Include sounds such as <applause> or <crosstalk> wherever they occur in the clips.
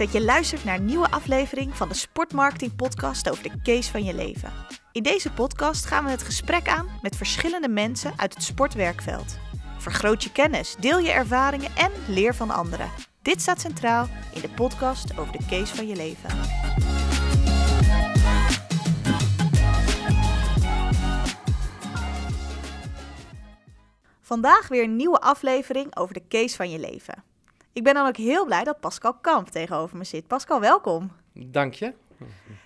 dat je luistert naar een nieuwe aflevering van de Sportmarketing Podcast over de case van je leven. In deze podcast gaan we het gesprek aan met verschillende mensen uit het sportwerkveld. Vergroot je kennis, deel je ervaringen en leer van anderen. Dit staat centraal in de podcast over de case van je leven. Vandaag weer een nieuwe aflevering over de case van je leven. Ik ben dan ook heel blij dat Pascal Kamp tegenover me zit. Pascal, welkom. Dank je.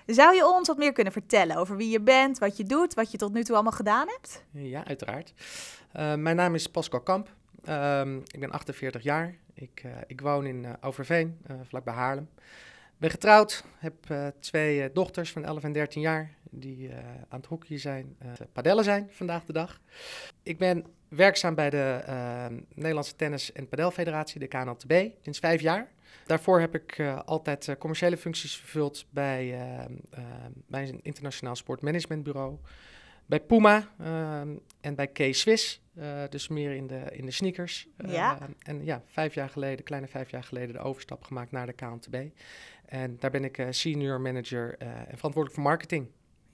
Zou je ons wat meer kunnen vertellen over wie je bent, wat je doet, wat je tot nu toe allemaal gedaan hebt? Ja, uiteraard. Uh, mijn naam is Pascal Kamp. Uh, ik ben 48 jaar. Ik, uh, ik woon in uh, Overveen, vlakbij Haarlem. Ben getrouwd, heb twee dochters van 11 en 13 jaar die aan het hockey zijn, padellen zijn vandaag de dag. Ik ben werkzaam bij de uh, Nederlandse Tennis- en Padelfederatie, de KNLTB, sinds vijf jaar. Daarvoor heb ik uh, altijd uh, commerciële functies vervuld bij, bij een internationaal sportmanagementbureau. Bij Puma en bij K-Swiss, dus meer in de, in de sneakers. Ja. en ja, vijf jaar geleden, kleine vijf jaar geleden, de overstap gemaakt naar de KNLTB. En daar ben ik senior manager en verantwoordelijk voor marketing.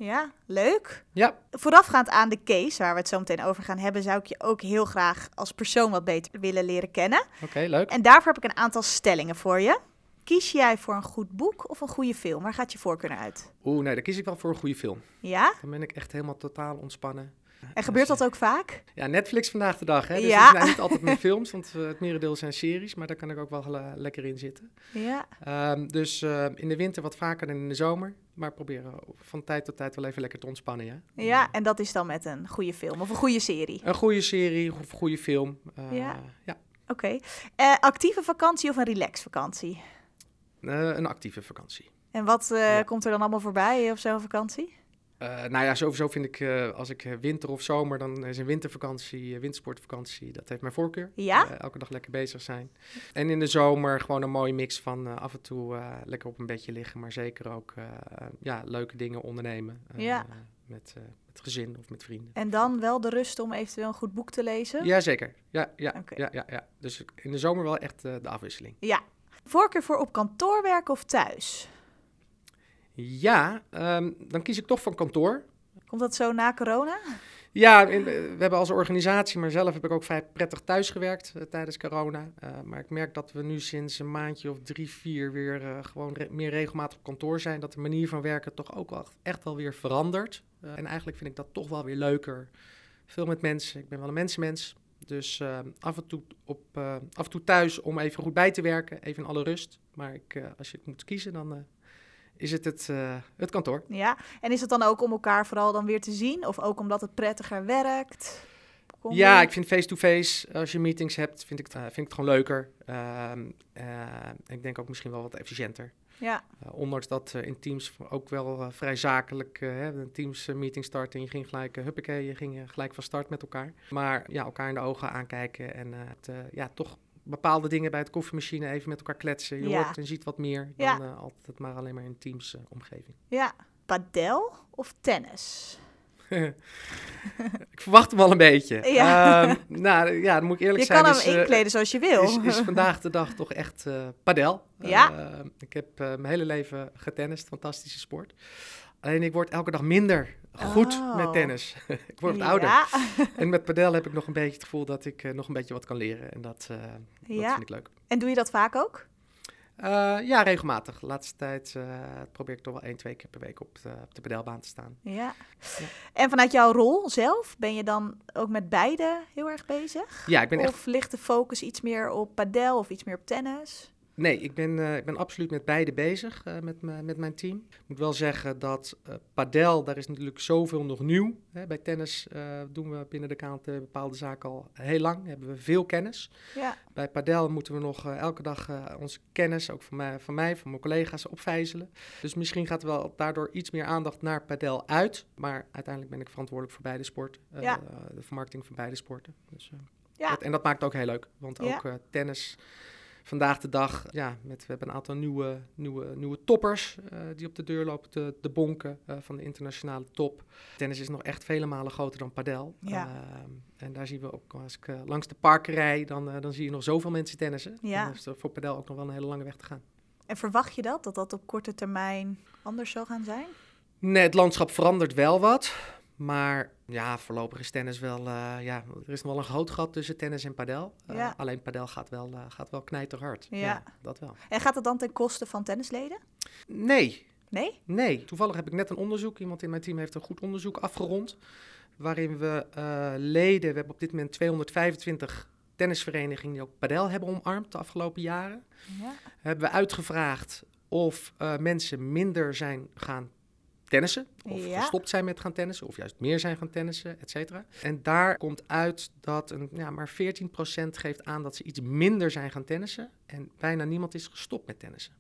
Ja, leuk. Ja. Voorafgaand aan de case, waar we het zo meteen over gaan hebben, zou ik je ook heel graag als persoon wat beter willen leren kennen. Oké, leuk. En daarvoor heb ik een aantal stellingen voor je. Kies jij voor een goed boek of een goede film? Waar gaat je voorkeur naar uit? Oeh, nee, dan kies ik wel voor een goede film. Ja? Dan ben ik echt helemaal totaal ontspannen. En gebeurt dat ook vaak? Ja, Netflix vandaag de dag. Hè? Dus Ja. zijn niet altijd mijn <laughs> films, want uh, het merendeel zijn series, maar daar kan ik ook wel lekker in zitten. Ja. Um, dus uh, in de winter wat vaker dan in de zomer, maar proberen van tijd tot tijd wel even lekker te ontspannen, ja. Ja, en dat is dan met een goede film of een goede serie? Een goede serie of een goede film. Uh, Ja. ja. Oké. Okay. actieve vakantie of een relaxvakantie? Uh, een actieve vakantie. En wat ja. komt er dan allemaal voorbij op zo'n vakantie? Uh, nou ja, sowieso vind ik uh, als ik winter of zomer, dan is een wintervakantie, wintersportvakantie, dat heeft mijn voorkeur. Ja? Elke dag lekker bezig zijn. En in de zomer gewoon een mooie mix van af en toe lekker op een bedje liggen, maar zeker ook ja, leuke dingen ondernemen. ja. Met, met gezin of met vrienden. En dan wel de rust om eventueel een goed boek te lezen? Jazeker. Ja, ja, ja, ja, ja. Dus in de zomer wel echt de afwisseling. Ja. Voorkeur voor op kantoor werken of thuis? Ja, um, dan kies ik toch van kantoor. Komt dat zo na corona? Ja, we hebben als organisatie, maar zelf heb ik ook vrij prettig thuis gewerkt uh, tijdens corona. Uh, maar ik merk dat we nu sinds een maandje of drie, vier weer uh, gewoon re meer regelmatig op kantoor zijn. Dat de manier van werken toch ook wel echt wel weer verandert. en eigenlijk vind ik dat toch wel weer leuker. Veel met mensen. Ik ben wel een mensenmens. Dus af, en toe op, af en toe thuis om even goed bij te werken, even in alle rust. Maar ik, als je het moet kiezen, dan is het het, uh, het kantoor. Ja, en is het dan ook om elkaar vooral dan weer te zien? Of ook omdat het prettiger werkt? Kom ja, ik vind face-to-face, -face, als je meetings hebt, vind ik het, uh, vind ik het gewoon leuker. Uh, ik denk ook misschien wel wat efficiënter. Ja. ondanks dat in Teams ook wel vrij zakelijk, een Teams meeting starten en je ging gelijk, huppakee, je ging gelijk van start met elkaar. Maar ja, elkaar in de ogen aankijken en het, ja, toch bepaalde dingen bij het koffiemachine even met elkaar kletsen. Je ja. hoort en ziet wat meer dan ja. uh, altijd maar alleen maar in Teams uh, omgeving. Ja, padel of tennis? <laughs> ik verwacht hem al een beetje. <laughs> Ja. Uh, nou ja, dan moet ik eerlijk je zijn. kan is, hem inkleden zoals je wil. Is, is vandaag de dag toch echt padel. Ja. ik heb mijn hele leven getennist, fantastische sport. Alleen ik word elke dag minder goed oh. met tennis. <laughs> ik word wat ouder. Ja. en met padel heb ik nog een beetje het gevoel dat ik uh, nog een beetje wat kan leren. En dat, uh, ja. dat vind ik leuk. En doe je dat vaak ook? Uh, ja, regelmatig. De laatste tijd probeer ik toch wel één, twee keer per week op de, op de padelbaan te staan. Ja. ja. En vanuit jouw rol zelf, ben je dan ook met beide heel erg bezig? Ja, ik ben of echt... ligt de focus iets meer op padel of iets meer op tennis? Nee, ik ben, uh, ik ben absoluut met beide bezig, uh, met, met mijn team. Ik moet wel zeggen dat uh, padel, daar is natuurlijk zoveel nog nieuw. Hè. Bij tennis doen we binnen de KNT bepaalde zaken al heel lang, hebben we veel kennis. Ja. Bij padel moeten we nog elke dag onze kennis, ook van mij, van mij, van mijn collega's, opvijzelen. Dus misschien gaat er wel daardoor iets meer aandacht naar padel uit. Maar uiteindelijk ben ik verantwoordelijk voor beide sporten, ja. de vermarkting van beide sporten. Dus, ja. dat, en dat maakt het ook heel leuk, want ook tennis vandaag de dag, ja, met, we hebben een aantal nieuwe, nieuwe, nieuwe toppers uh, die op de deur lopen te, de bonken uh, van de internationale top. Tennis is nog echt vele malen groter dan padel. Ja. Uh, en daar zien we ook, als ik langs de parken rijd, dan, dan zie je nog zoveel mensen tennissen. Ja. Dan is er voor padel ook nog wel een hele lange weg te gaan. En verwacht je dat, dat dat op korte termijn anders zal gaan zijn? Nee, het landschap verandert wel wat. Maar ja, voorlopig is tennis wel... eh, ja, er is nog wel een groot gat tussen tennis en padel. Eh, Ja. Alleen padel gaat wel, eh, gaat wel knijterhard. Ja. dat wel. En gaat het dan ten koste van tennisleden? Nee, Nee? Nee, toevallig heb ik net een onderzoek. Iemand in mijn team heeft een goed onderzoek afgerond. Waarin we leden, we hebben op dit moment 225 tennisverenigingen die ook padel hebben omarmd de afgelopen jaren. Ja. Hebben we uitgevraagd of mensen minder zijn gaan tennissen. Of Ja. gestopt zijn met gaan tennissen. Of juist meer zijn gaan tennissen, et cetera. En daar komt uit dat een, ja, maar 14% geeft aan dat ze iets minder zijn gaan tennissen. En bijna niemand is gestopt met tennissen.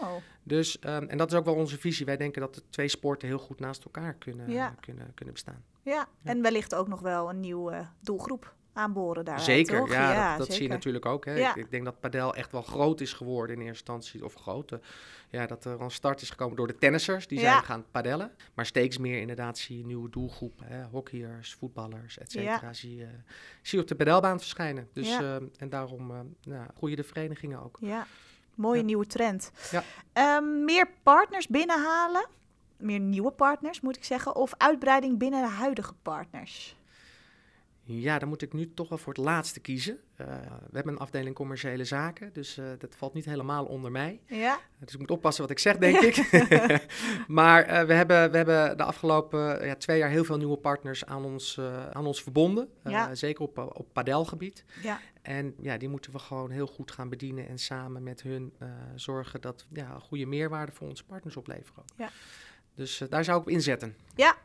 Oh. Dus, ehm, en dat is ook wel onze visie. Wij denken dat de twee sporten heel goed naast elkaar kunnen, Ja. kunnen, kunnen bestaan. Ja, en wellicht ook nog wel een nieuwe doelgroep aanboren daar. zeker, toch? ja, dat, dat zie je natuurlijk ook. Hè. Ja. Ik, ik denk dat padel echt wel groot is geworden in eerste instantie. Of groot. eh, ja, dat er een start is gekomen door de tennissers. Die zijn gaan padellen. Maar steeds meer inderdaad zie je nieuwe doelgroep. Hè. Hockeyers, voetballers, et cetera. Zie, je, zie je op de padelbaan verschijnen. Dus, ehm, en daarom eh, ja, groeien de verenigingen ook. Ja, mooie nieuwe trend. Ja. Ehm, meer partners binnenhalen, meer nieuwe partners moet ik zeggen, of uitbreiding binnen de huidige partners? Ja, dan moet ik nu toch wel voor het laatste kiezen. Eh, we hebben een afdeling commerciële zaken, dus eh, dat valt niet helemaal onder mij. Ja, Dus ik moet oppassen wat ik zeg, denk ik. <laughs> <laughs> maar eh, we, hebben, we hebben de afgelopen ja, twee jaar heel veel nieuwe partners aan ons, eh, aan ons verbonden. Eh, Ja. Zeker op, op padelgebied. ja, En ja, die moeten we gewoon heel goed gaan bedienen en samen met hun eh, zorgen dat ja, een goede meerwaarde voor onze partners opleveren. Ja. Dus eh, daar zou ik op inzetten. Ja.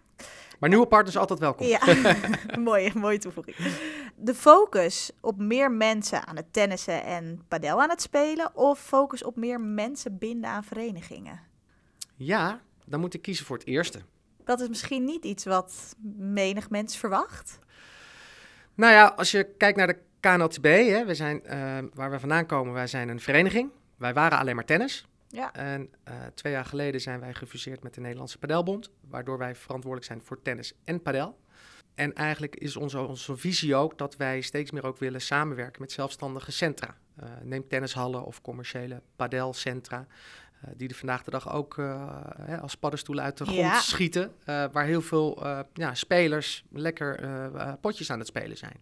Maar nieuwe partners altijd welkom. ja. <laughs> mooie, mooie toevoeging. De focus op meer mensen aan het tennissen en padel aan het spelen, of focus op meer mensen binden aan verenigingen? Ja, dan moet ik kiezen voor het eerste. Dat is misschien niet iets wat menig mens verwacht. Nou ja, als je kijkt naar de KNLTB, hè, we zijn, eh, waar we vandaan komen, wij zijn een vereniging. Wij waren alleen maar tennis. Ja. En eh, twee jaar geleden zijn wij gefuseerd met de Nederlandse Padelbond, waardoor wij verantwoordelijk zijn voor tennis en padel. En eigenlijk is onze, onze visie ook dat wij steeds meer ook willen samenwerken met zelfstandige centra. Eh, neem tennishallen of commerciële padelcentra, eh, die er vandaag de dag ook hè, als paddenstoelen uit de grond Ja. schieten. waar heel veel ja, spelers lekker potjes aan het spelen zijn.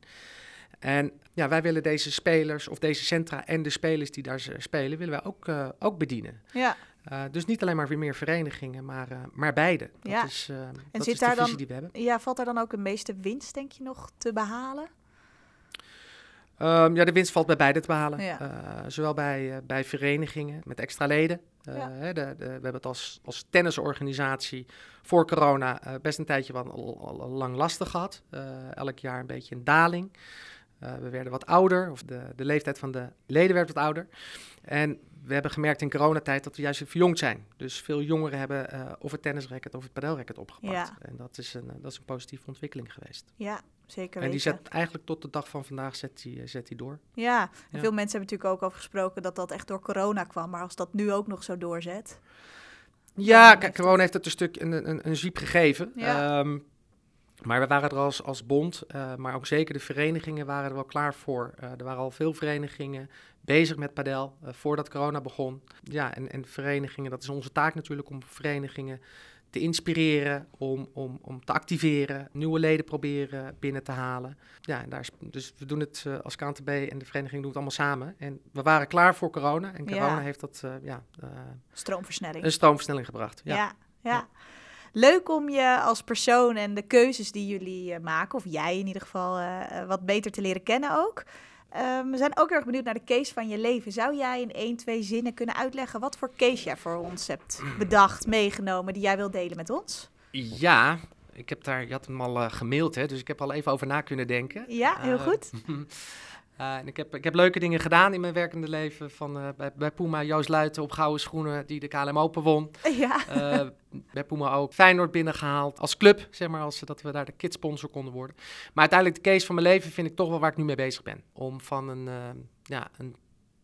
En ja, wij willen deze spelers of deze centra en de spelers die daar spelen, willen wij ook, eh, ook bedienen. Ja. Uh, dus niet alleen maar weer meer verenigingen, maar, uh, maar beide. Dat Ja. is, En dat zit is de daar visie dan, die we hebben. Ja, valt daar dan ook de meeste winst, denk je, nog te behalen? Um, ja, de winst valt bij beide te behalen. Ja. Zowel bij, bij verenigingen met extra leden. Ja. de, de, we hebben het als, als tennisorganisatie voor corona best een tijdje wel al, al, al lang lastig gehad. Elk jaar een beetje een daling. Uh, we werden wat ouder, of de, de leeftijd van de leden werd wat ouder. En we hebben gemerkt in coronatijd dat we juist verjongd zijn. Dus veel jongeren hebben uh, of het tennisracket of het padelracket opgepakt. Ja. En dat is, een, dat is een positieve ontwikkeling geweest. Ja, zeker En die weten. zet eigenlijk tot de dag van vandaag zet die, zet die door. Ja, en Ja. veel mensen hebben natuurlijk ook over gesproken dat dat echt door corona kwam. Maar als dat nu ook nog zo doorzet. Ja, kijk, corona heeft het een stuk een, een, een zwiep gegeven. Ja. Ehm, maar we waren er als, als bond, uh, maar ook zeker de verenigingen waren er wel klaar voor. Uh, er waren al veel verenigingen bezig met padel uh, voordat corona begon. Ja, en, en verenigingen, dat is onze taak natuurlijk om verenigingen te inspireren, om, om, om te activeren, nieuwe leden proberen binnen te halen. Ja, en daar is, dus we doen het uh, als KNTB en de vereniging doen het allemaal samen. En we waren klaar voor corona en corona Ja. heeft dat uh, ja, uh, Stroomversnelling. een stroomversnelling gebracht. Ja, Ja. ja. Leuk om je als persoon en de keuzes die jullie eh, maken, of jij in ieder geval, eh, eh, wat beter te leren kennen ook. Ehm, we zijn ook erg benieuwd naar de case van je leven. Zou jij in één, twee zinnen kunnen uitleggen wat voor case jij voor ons hebt <clears throat> bedacht, meegenomen, die jij wilt delen met ons? Ja, ik heb daar, je had hem al uh, gemaild, hè, dus ik heb al even over na kunnen denken. Ja, heel Uh, goed. <laughs> Uh, en ik, heb, ik heb leuke dingen gedaan in mijn werkende leven. Van, uh, bij, bij Puma, Joost Luiten op gouden schoenen, die de KLM Open won. Ja. Uh, bij Puma ook Feyenoord binnengehaald als club, zeg maar, als, dat we daar de kidsponsor konden worden. Maar uiteindelijk de case van mijn leven vind ik toch wel waar ik nu mee bezig ben. Om van een, ja, een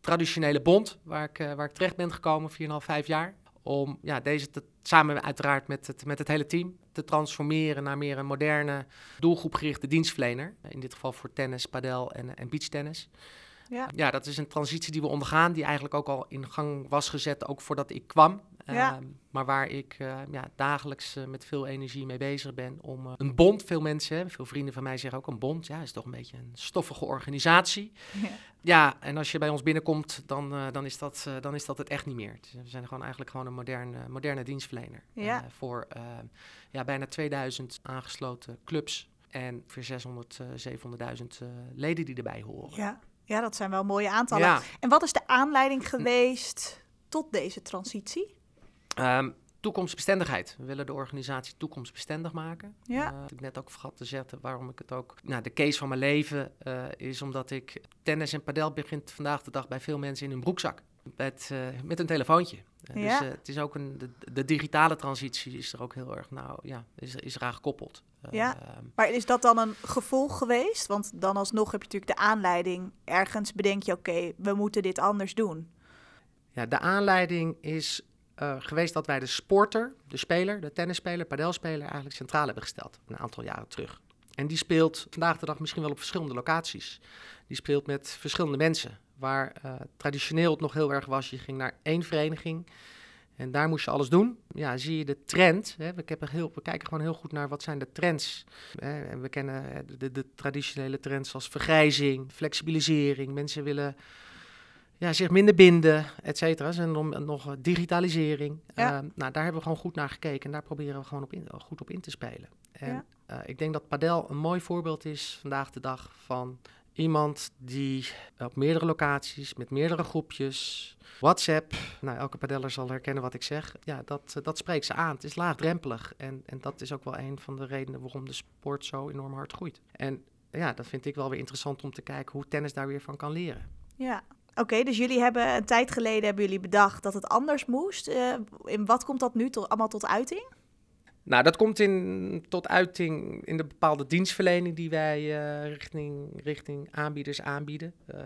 traditionele bond, waar ik, waar ik terecht ben gekomen, 4,5, 5 jaar. Om ja, deze te, samen uiteraard met het, met het hele team te transformeren naar meer een moderne, doelgroepgerichte dienstverlener. In dit geval voor tennis, padel en, en beachtennis. Ja. ja, dat is een transitie die we ondergaan, die eigenlijk ook al in gang was gezet, ook voordat ik kwam. Ja. Ehm, maar waar ik eh, ja, dagelijks eh, met veel energie mee bezig ben om eh, een bond, veel mensen, veel vrienden van mij zeggen ook een bond, ja, is toch een beetje een stoffige organisatie. <laughs> Ja. Ja, en als je bij ons binnenkomt, dan, dan, is, dat, dan is dat het echt niet meer. Is- We zijn gewoon eigenlijk gewoon een moderne, moderne dienstverlener. Ja. Voor ja, bijna 2000 aangesloten clubs en voor 600, eh 700.000 eh, leden die erbij horen. Ja. ja, dat zijn wel mooie aantallen. En wat is de aanleiding geweest tot deze transitie? Ehm, toekomstbestendigheid. We willen de organisatie toekomstbestendig maken. Ja. Eh, ik net ook vergat te zetten waarom ik het ook... Nou, de case van mijn leven eh, is omdat ik... Tennis en padel begint vandaag de dag bij veel mensen in hun broekzak. Met, eh, met een telefoontje. Eh, Ja. Dus het is ook een... De, de digitale transitie is er ook heel erg... Nou ja, is, is eraan gekoppeld. Ja. Maar is dat dan een gevolg geweest? Want dan alsnog heb je natuurlijk de aanleiding. Ergens bedenk je, oké, we moeten dit anders doen. Ja, de aanleiding is eh, geweest dat wij de sporter, de speler, de tennisspeler, padelspeler eigenlijk centraal hebben gesteld. Een aantal jaren terug. En die speelt vandaag de dag misschien wel op verschillende locaties. Die speelt met verschillende mensen. Waar eh, traditioneel het nog heel erg was, je ging naar één vereniging en daar moest je alles doen. Ja, zie je de trend. Hè? We, heel, kijken gewoon heel goed naar wat zijn de trends. Hè? En we kennen eh, de, de traditionele trends als vergrijzing, flexibilisering. Mensen willen ja, zich minder binden, et cetera. En dan nog digitalisering. Ja. Eh, nou, daar hebben we gewoon goed naar gekeken en daar proberen we gewoon op in, goed op in te spelen. En Ja. eh, ik denk dat padel een mooi voorbeeld is vandaag de dag van iemand die op meerdere locaties, met meerdere groepjes, WhatsApp, nou, elke padeller zal herkennen wat ik zeg. Ja, dat, eh, dat spreekt ze aan. Het is laagdrempelig en, en dat is ook wel een van de redenen waarom de sport zo enorm hard groeit. En ja, dat vind ik wel weer interessant om te kijken hoe tennis daar weer van kan leren. Ja. Oké, dus jullie hebben een tijd geleden hebben jullie bedacht dat het anders moest. Eh, in wat komt dat nu allemaal tot uiting? Nou, dat komt in, tot uiting in de bepaalde dienstverlening die wij eh, richting, richting aanbieders aanbieden. Eh,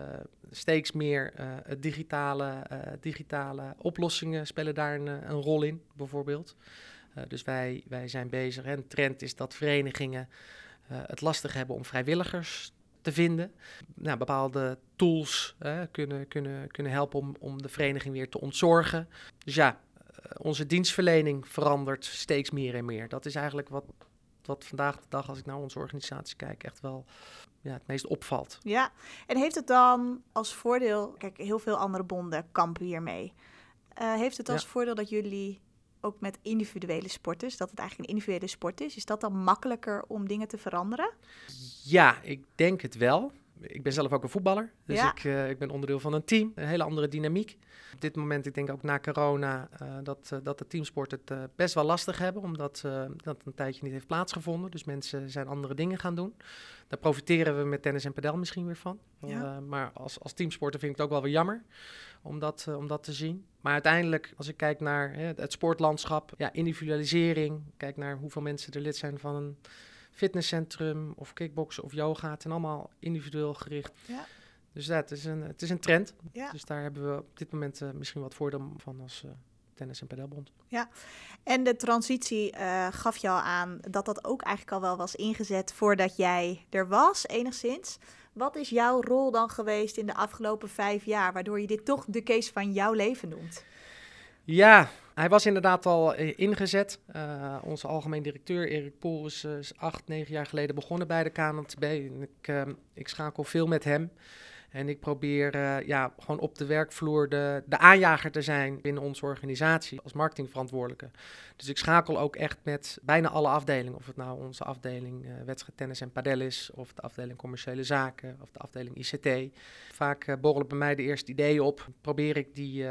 steeds meer digitale, digitale oplossingen spelen daar een, een rol in, bijvoorbeeld. Dus wij, wij zijn bezig. En trend is dat verenigingen het lastig hebben om vrijwilligers te vinden. Nou, bepaalde tools kunnen, kunnen, kunnen helpen om, om de vereniging weer te ontzorgen. Dus ja, eh, onze dienstverlening verandert steeds meer en meer. Dat is eigenlijk wat, wat vandaag de dag, als ik naar onze organisatie kijk, echt wel ja, het meest opvalt. Ja. En heeft het dan als voordeel, kijk, heel veel andere bonden kampen hiermee. Eh heeft het als Ja. voordeel dat jullie ook met individuele sporters, dat het eigenlijk een individuele sport is, is dat dan makkelijker om dingen te veranderen? Ja, ik denk het wel. Ik ben zelf ook een voetballer, dus Ja. ik, eh, ik ben onderdeel van een team. Een hele andere dynamiek. Op dit moment, ik denk ook na corona, eh, dat, eh, dat de teamsport het best wel lastig hebben, omdat dat een tijdje niet heeft plaatsgevonden. Dus mensen zijn andere dingen gaan doen. Daar profiteren we met tennis en padel misschien weer van. Ja. Maar als, als teamsporter vind ik het ook wel weer jammer om dat, om dat te zien. Maar uiteindelijk, als ik kijk naar hè, het sportlandschap, ja, individualisering, kijk naar hoeveel mensen er lid zijn van een fitnesscentrum of kickboksen of yoga. Het zijn allemaal individueel gericht. Ja. Dus ja, het is een, het is een trend. Ja. Dus daar hebben we op dit moment eh, misschien wat voordeel van als eh, tennis- en padelbond. En de transitie eh, gaf je al aan dat dat ook eigenlijk al wel was ingezet voordat jij er was, enigszins. Wat is jouw rol dan geweest in de afgelopen vijf jaar, waardoor je dit toch de case van jouw leven noemt? Ja, hij was inderdaad al eh, ingezet. Eh, onze algemeen directeur Erik Poel is, eh, is acht, negen jaar geleden begonnen bij de KNTB. Ik, ik schakel veel met hem. En ik probeer ja, gewoon op de werkvloer de, de aanjager te zijn binnen onze organisatie als marketingverantwoordelijke. Dus ik schakel ook echt met bijna alle afdelingen. Of het nou onze afdeling eh, wedstrijd tennis en padel is, of de afdeling commerciële zaken, of de afdeling ICT. Vaak borrelen bij mij de eerste ideeën op. Probeer ik die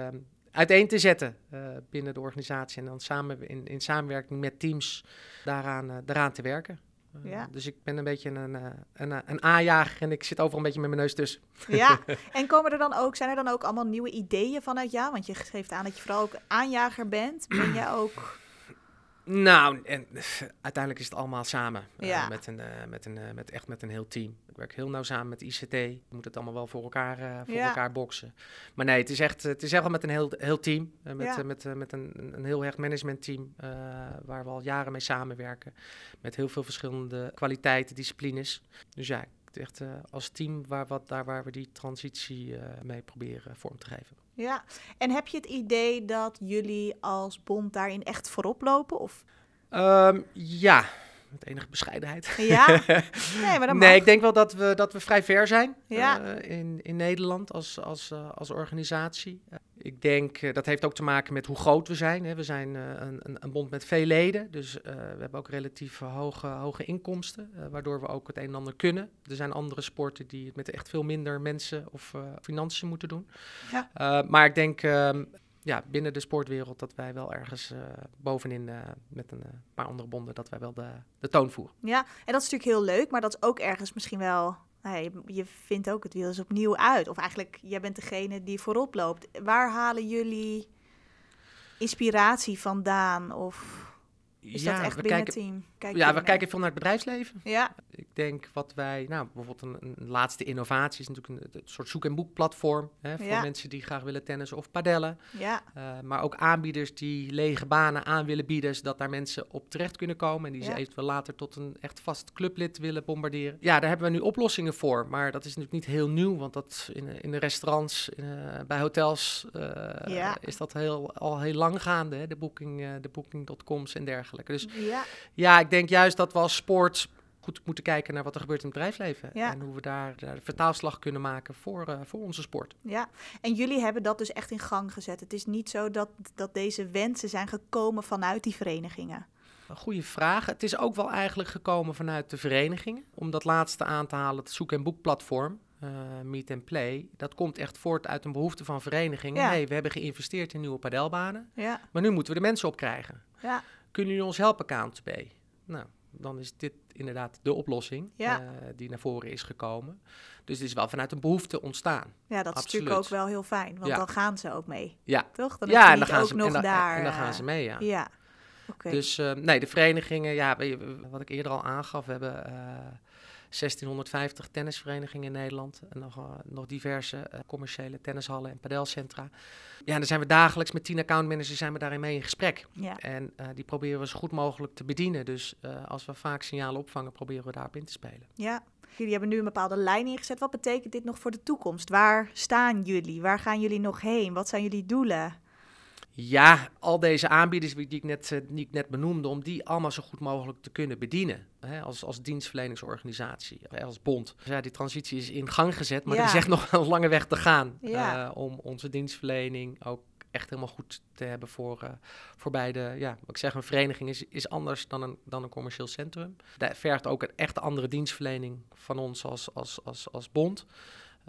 uiteen te zetten eh, binnen de organisatie en dan samen in, in samenwerking met teams daaraan, eh, daaraan te werken. Eh, Ja. Dus ik ben een beetje een, een, een aanjager en ik zit overal een beetje met mijn neus tussen. Ja, <laughs> en komen er dan ook, zijn er dan ook allemaal nieuwe ideeën vanuit jou? Want je geeft aan dat je vooral ook aanjager bent. Ben jij ook... Nou, en uiteindelijk is het allemaal samen. eh, met, een, eh, met, een, eh, met echt met een heel team. Ik werk heel nauw samen met ICT. Je moet het allemaal wel voor elkaar, voor Ja. elkaar boksen. Maar nee, het is echt, het is echt wel met een heel, heel team. met Ja. met, met een, een heel hecht managementteam. waar we al jaren mee samenwerken. Met heel veel verschillende kwaliteiten, disciplines. Dus ja, echt als team waar, wat, daar waar we die transitie mee proberen vorm te geven. Ja, en heb je het idee dat jullie als bond daarin echt voorop lopen? Of? Um, ja, met enige bescheidenheid. Ja? <laughs> Nee, maar dan Nee, ik denk wel dat we, dat we vrij ver zijn ja. uh, in, in Nederland als, als, uh, als organisatie. Uh, ik denk dat heeft ook te maken met hoe groot we zijn. Hè. We zijn een, een, een, bond met veel leden, dus we hebben ook relatief hoge, hoge inkomsten, waardoor we ook het een en ander kunnen. Er zijn andere sporten die het met echt veel minder mensen of financiën moeten doen. Ja. maar ik denk ehm, ja, binnen de sportwereld dat wij wel ergens uh, bovenin uh, met een uh, paar andere bonden dat wij wel de, de toon voeren. Ja, en dat is natuurlijk heel leuk, maar dat is ook ergens misschien wel. Je, je vindt ook het wiel eens opnieuw uit. Of eigenlijk, jij bent degene die voorop loopt. Waar halen jullie inspiratie vandaan? Of is ja, dat echt we binnen kijken, team? Kijk ja, we naar? kijken veel naar het bedrijfsleven. Ja, Ik denk wat wij, nou bijvoorbeeld een, een laatste innovatie is natuurlijk een, een soort zoek- en boekplatform hè, voor Ja. mensen die graag willen tennissen of padellen. ja, Uh, maar ook aanbieders die lege banen aan willen bieden, zodat daar mensen op terecht kunnen komen en die Ja. ze eventueel later tot een echt vast clublid willen bombarderen. Ja, daar hebben we nu oplossingen voor, maar dat is natuurlijk niet heel nieuw, want dat in, in de restaurants, in, eh, bij hotels uh, Ja. is dat heel, al heel lang gaande, hè, de booking, de booking.coms en dergelijke. Dus ja, ja, ik denk juist dat we als sport goed moeten kijken naar wat er gebeurt in het bedrijfsleven Ja. en hoe we daar, daar de vertaalslag kunnen maken voor, uh, voor onze sport. ja. En jullie hebben dat dus echt in gang gezet. Het is niet zo dat, dat deze wensen zijn gekomen vanuit die verenigingen. Een goede vraag. Het is ook wel eigenlijk gekomen vanuit de verenigingen. Om dat laatste aan te halen, het zoek- en boekplatform, uh, Meet and Play. Dat komt echt voort uit een behoefte van verenigingen. Ja. hey, we hebben geïnvesteerd in nieuwe padelbanen, Ja, maar nu moeten we de mensen opkrijgen. ja, Kunnen jullie ons helpen, KNTB? Nou, dan is dit inderdaad de oplossing Ja. uh, die naar voren is gekomen. Dus het is wel vanuit een behoefte ontstaan. ja dat is natuurlijk ook wel heel fijn. Want Ja. dan gaan ze ook mee, Ja, toch? Dan ja en, dan gaan ook ze, nog en, dan, daar... en dan gaan eh, ze mee, ja. Ja, oké. Dus uh, nee, de verenigingen, ja, wat ik eerder al aangaf, we hebben uh, 1650 tennisverenigingen in Nederland. En nog, uh, nog diverse uh, commerciële tennishallen en padelcentra. Ja, en dan zijn we dagelijks met tien accountmanagers zijn we daarin mee in gesprek. ja. En uh, die proberen we zo goed mogelijk te bedienen. Dus als we vaak signalen opvangen, proberen we daarop in te spelen. Ja, jullie hebben nu een bepaalde lijn ingezet. Wat betekent dit nog voor de toekomst? Waar staan jullie? Waar gaan jullie nog heen? Wat zijn jullie doelen? Ja, al deze aanbieders die ik net, die ik net benoemde, om die allemaal zo goed mogelijk te kunnen bedienen. Hè, als, als dienstverleningsorganisatie, als bond. Dus ja, die transitie is in gang gezet, maar Ja. er is echt nog een lange weg te gaan. Ja. uh, om onze dienstverlening ook echt helemaal goed te hebben voor, uh, voor beide. Ja, wat ik zeg, een vereniging is, is anders dan een, dan een commercieel centrum. Dat vergt ook een echt andere dienstverlening van ons als, als, als, als bond.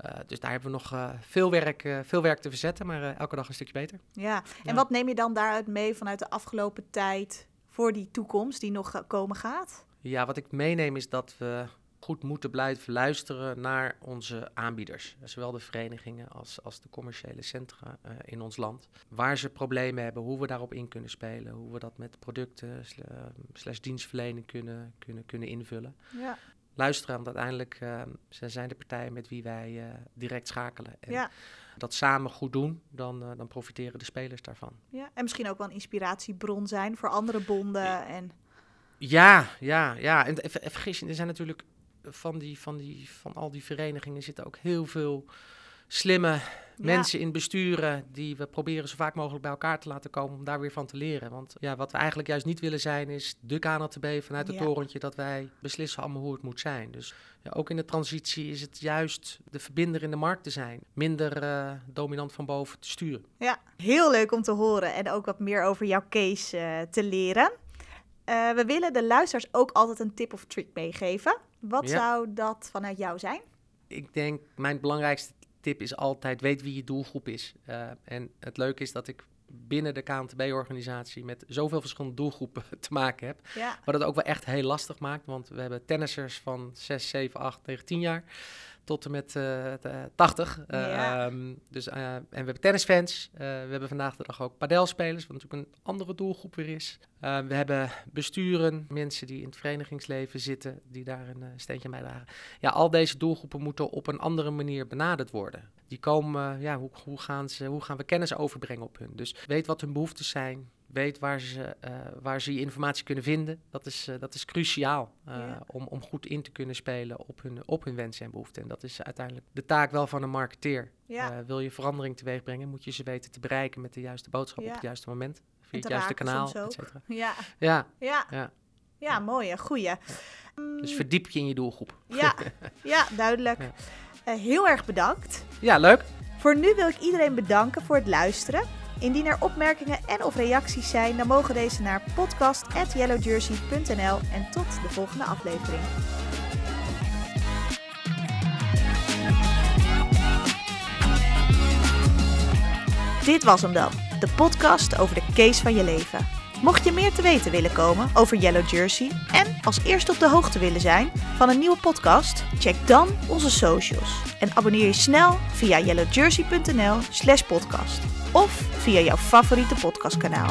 Uh, dus daar hebben we nog uh, veel, werk, uh, veel werk te verzetten, maar elke dag een stukje beter. Ja, en Ja. wat neem je dan daaruit mee vanuit de afgelopen tijd voor die toekomst die nog komen gaat? Ja, wat ik meeneem is dat we goed moeten blijven luisteren naar onze aanbieders. Zowel de verenigingen als, als de commerciële centra in ons land. Waar ze problemen hebben, hoe we daarop in kunnen spelen. Hoe we dat met producten sl slash dienstverlening kunnen, kunnen, kunnen invullen. Ja. Luisteren, want uiteindelijk uh, ze zijn de partijen met wie wij uh, direct schakelen. En Ja. dat samen goed doen, dan, uh, dan profiteren de spelers daarvan. ja, en misschien ook wel een inspiratiebron zijn voor andere bonden. En... Ja, ja, ja. En ver- vergis je, er zijn natuurlijk van, die, van, die, van al die verenigingen zitten ook heel veel slimme mensen in besturen die we proberen zo vaak mogelijk bij elkaar te laten komen om daar weer van te leren. Want ja, wat we eigenlijk juist niet willen zijn is de KNLTB vanuit het Ja. torentje dat wij beslissen allemaal hoe het moet zijn. Dus ja, ook in de transitie is het juist de verbinder in de markt te zijn. Minder uh, dominant van boven te sturen. Ja, heel leuk om te horen en ook wat meer over jouw case uh, te leren. Uh, we willen de luisteraars ook altijd een tip of trick meegeven. Wat zou dat vanuit jou zijn? Ik denk, mijn belangrijkste tip is altijd, weet wie je doelgroep is. Uh, en het leuke is dat ik binnen de KNTB-organisatie met zoveel verschillende doelgroepen <laughs> te maken heb. Ja, Wat het ook wel echt heel lastig maakt, want we hebben tennissers van 6, 7, 8, 9, 10 jaar tot en met uh, 80. Ja. Um, dus, uh, en we hebben tennisfans. We hebben vandaag de dag ook padelspelers, wat natuurlijk een andere doelgroep weer is. Uh, we hebben besturen, mensen die in het verenigingsleven zitten, die daar een steentje aan bijdragen. Ja, al deze doelgroepen moeten op een andere manier benaderd worden. Die komen, ja, hoe, hoe, gaan ze, hoe gaan we kennis overbrengen op hun? Dus weet wat hun behoeftes zijn, weet waar ze, eh, waar ze je informatie kunnen vinden. Dat is, eh, dat is cruciaal eh, Ja. om, om goed in te kunnen spelen op hun, op hun wensen en behoeften. En dat is uiteindelijk de taak wel van een marketeer. Ja. Wil je verandering teweeg brengen, moet je ze weten te bereiken met de juiste boodschap Ja. op het juiste moment. Via het juiste kanaal, et cetera. Ja, Ja, ja. Ja. Mooi, goeie. dus verdiep je in je doelgroep. Ja, <laughs> ja duidelijk. Heel erg bedankt. Ja, leuk. Voor nu wil ik iedereen bedanken voor het luisteren. Indien er opmerkingen en of reacties zijn, dan mogen deze naar podcast.yellowjersey.nl en tot de volgende aflevering. Dit was hem dan, de podcast over de case van je leven. Mocht je meer te weten willen komen over Yellow Jersey en als eerste op de hoogte willen zijn van een nieuwe podcast, check dan onze socials en abonneer je snel via yellowjersey.nl/slash podcast of via jouw favoriete podcastkanaal.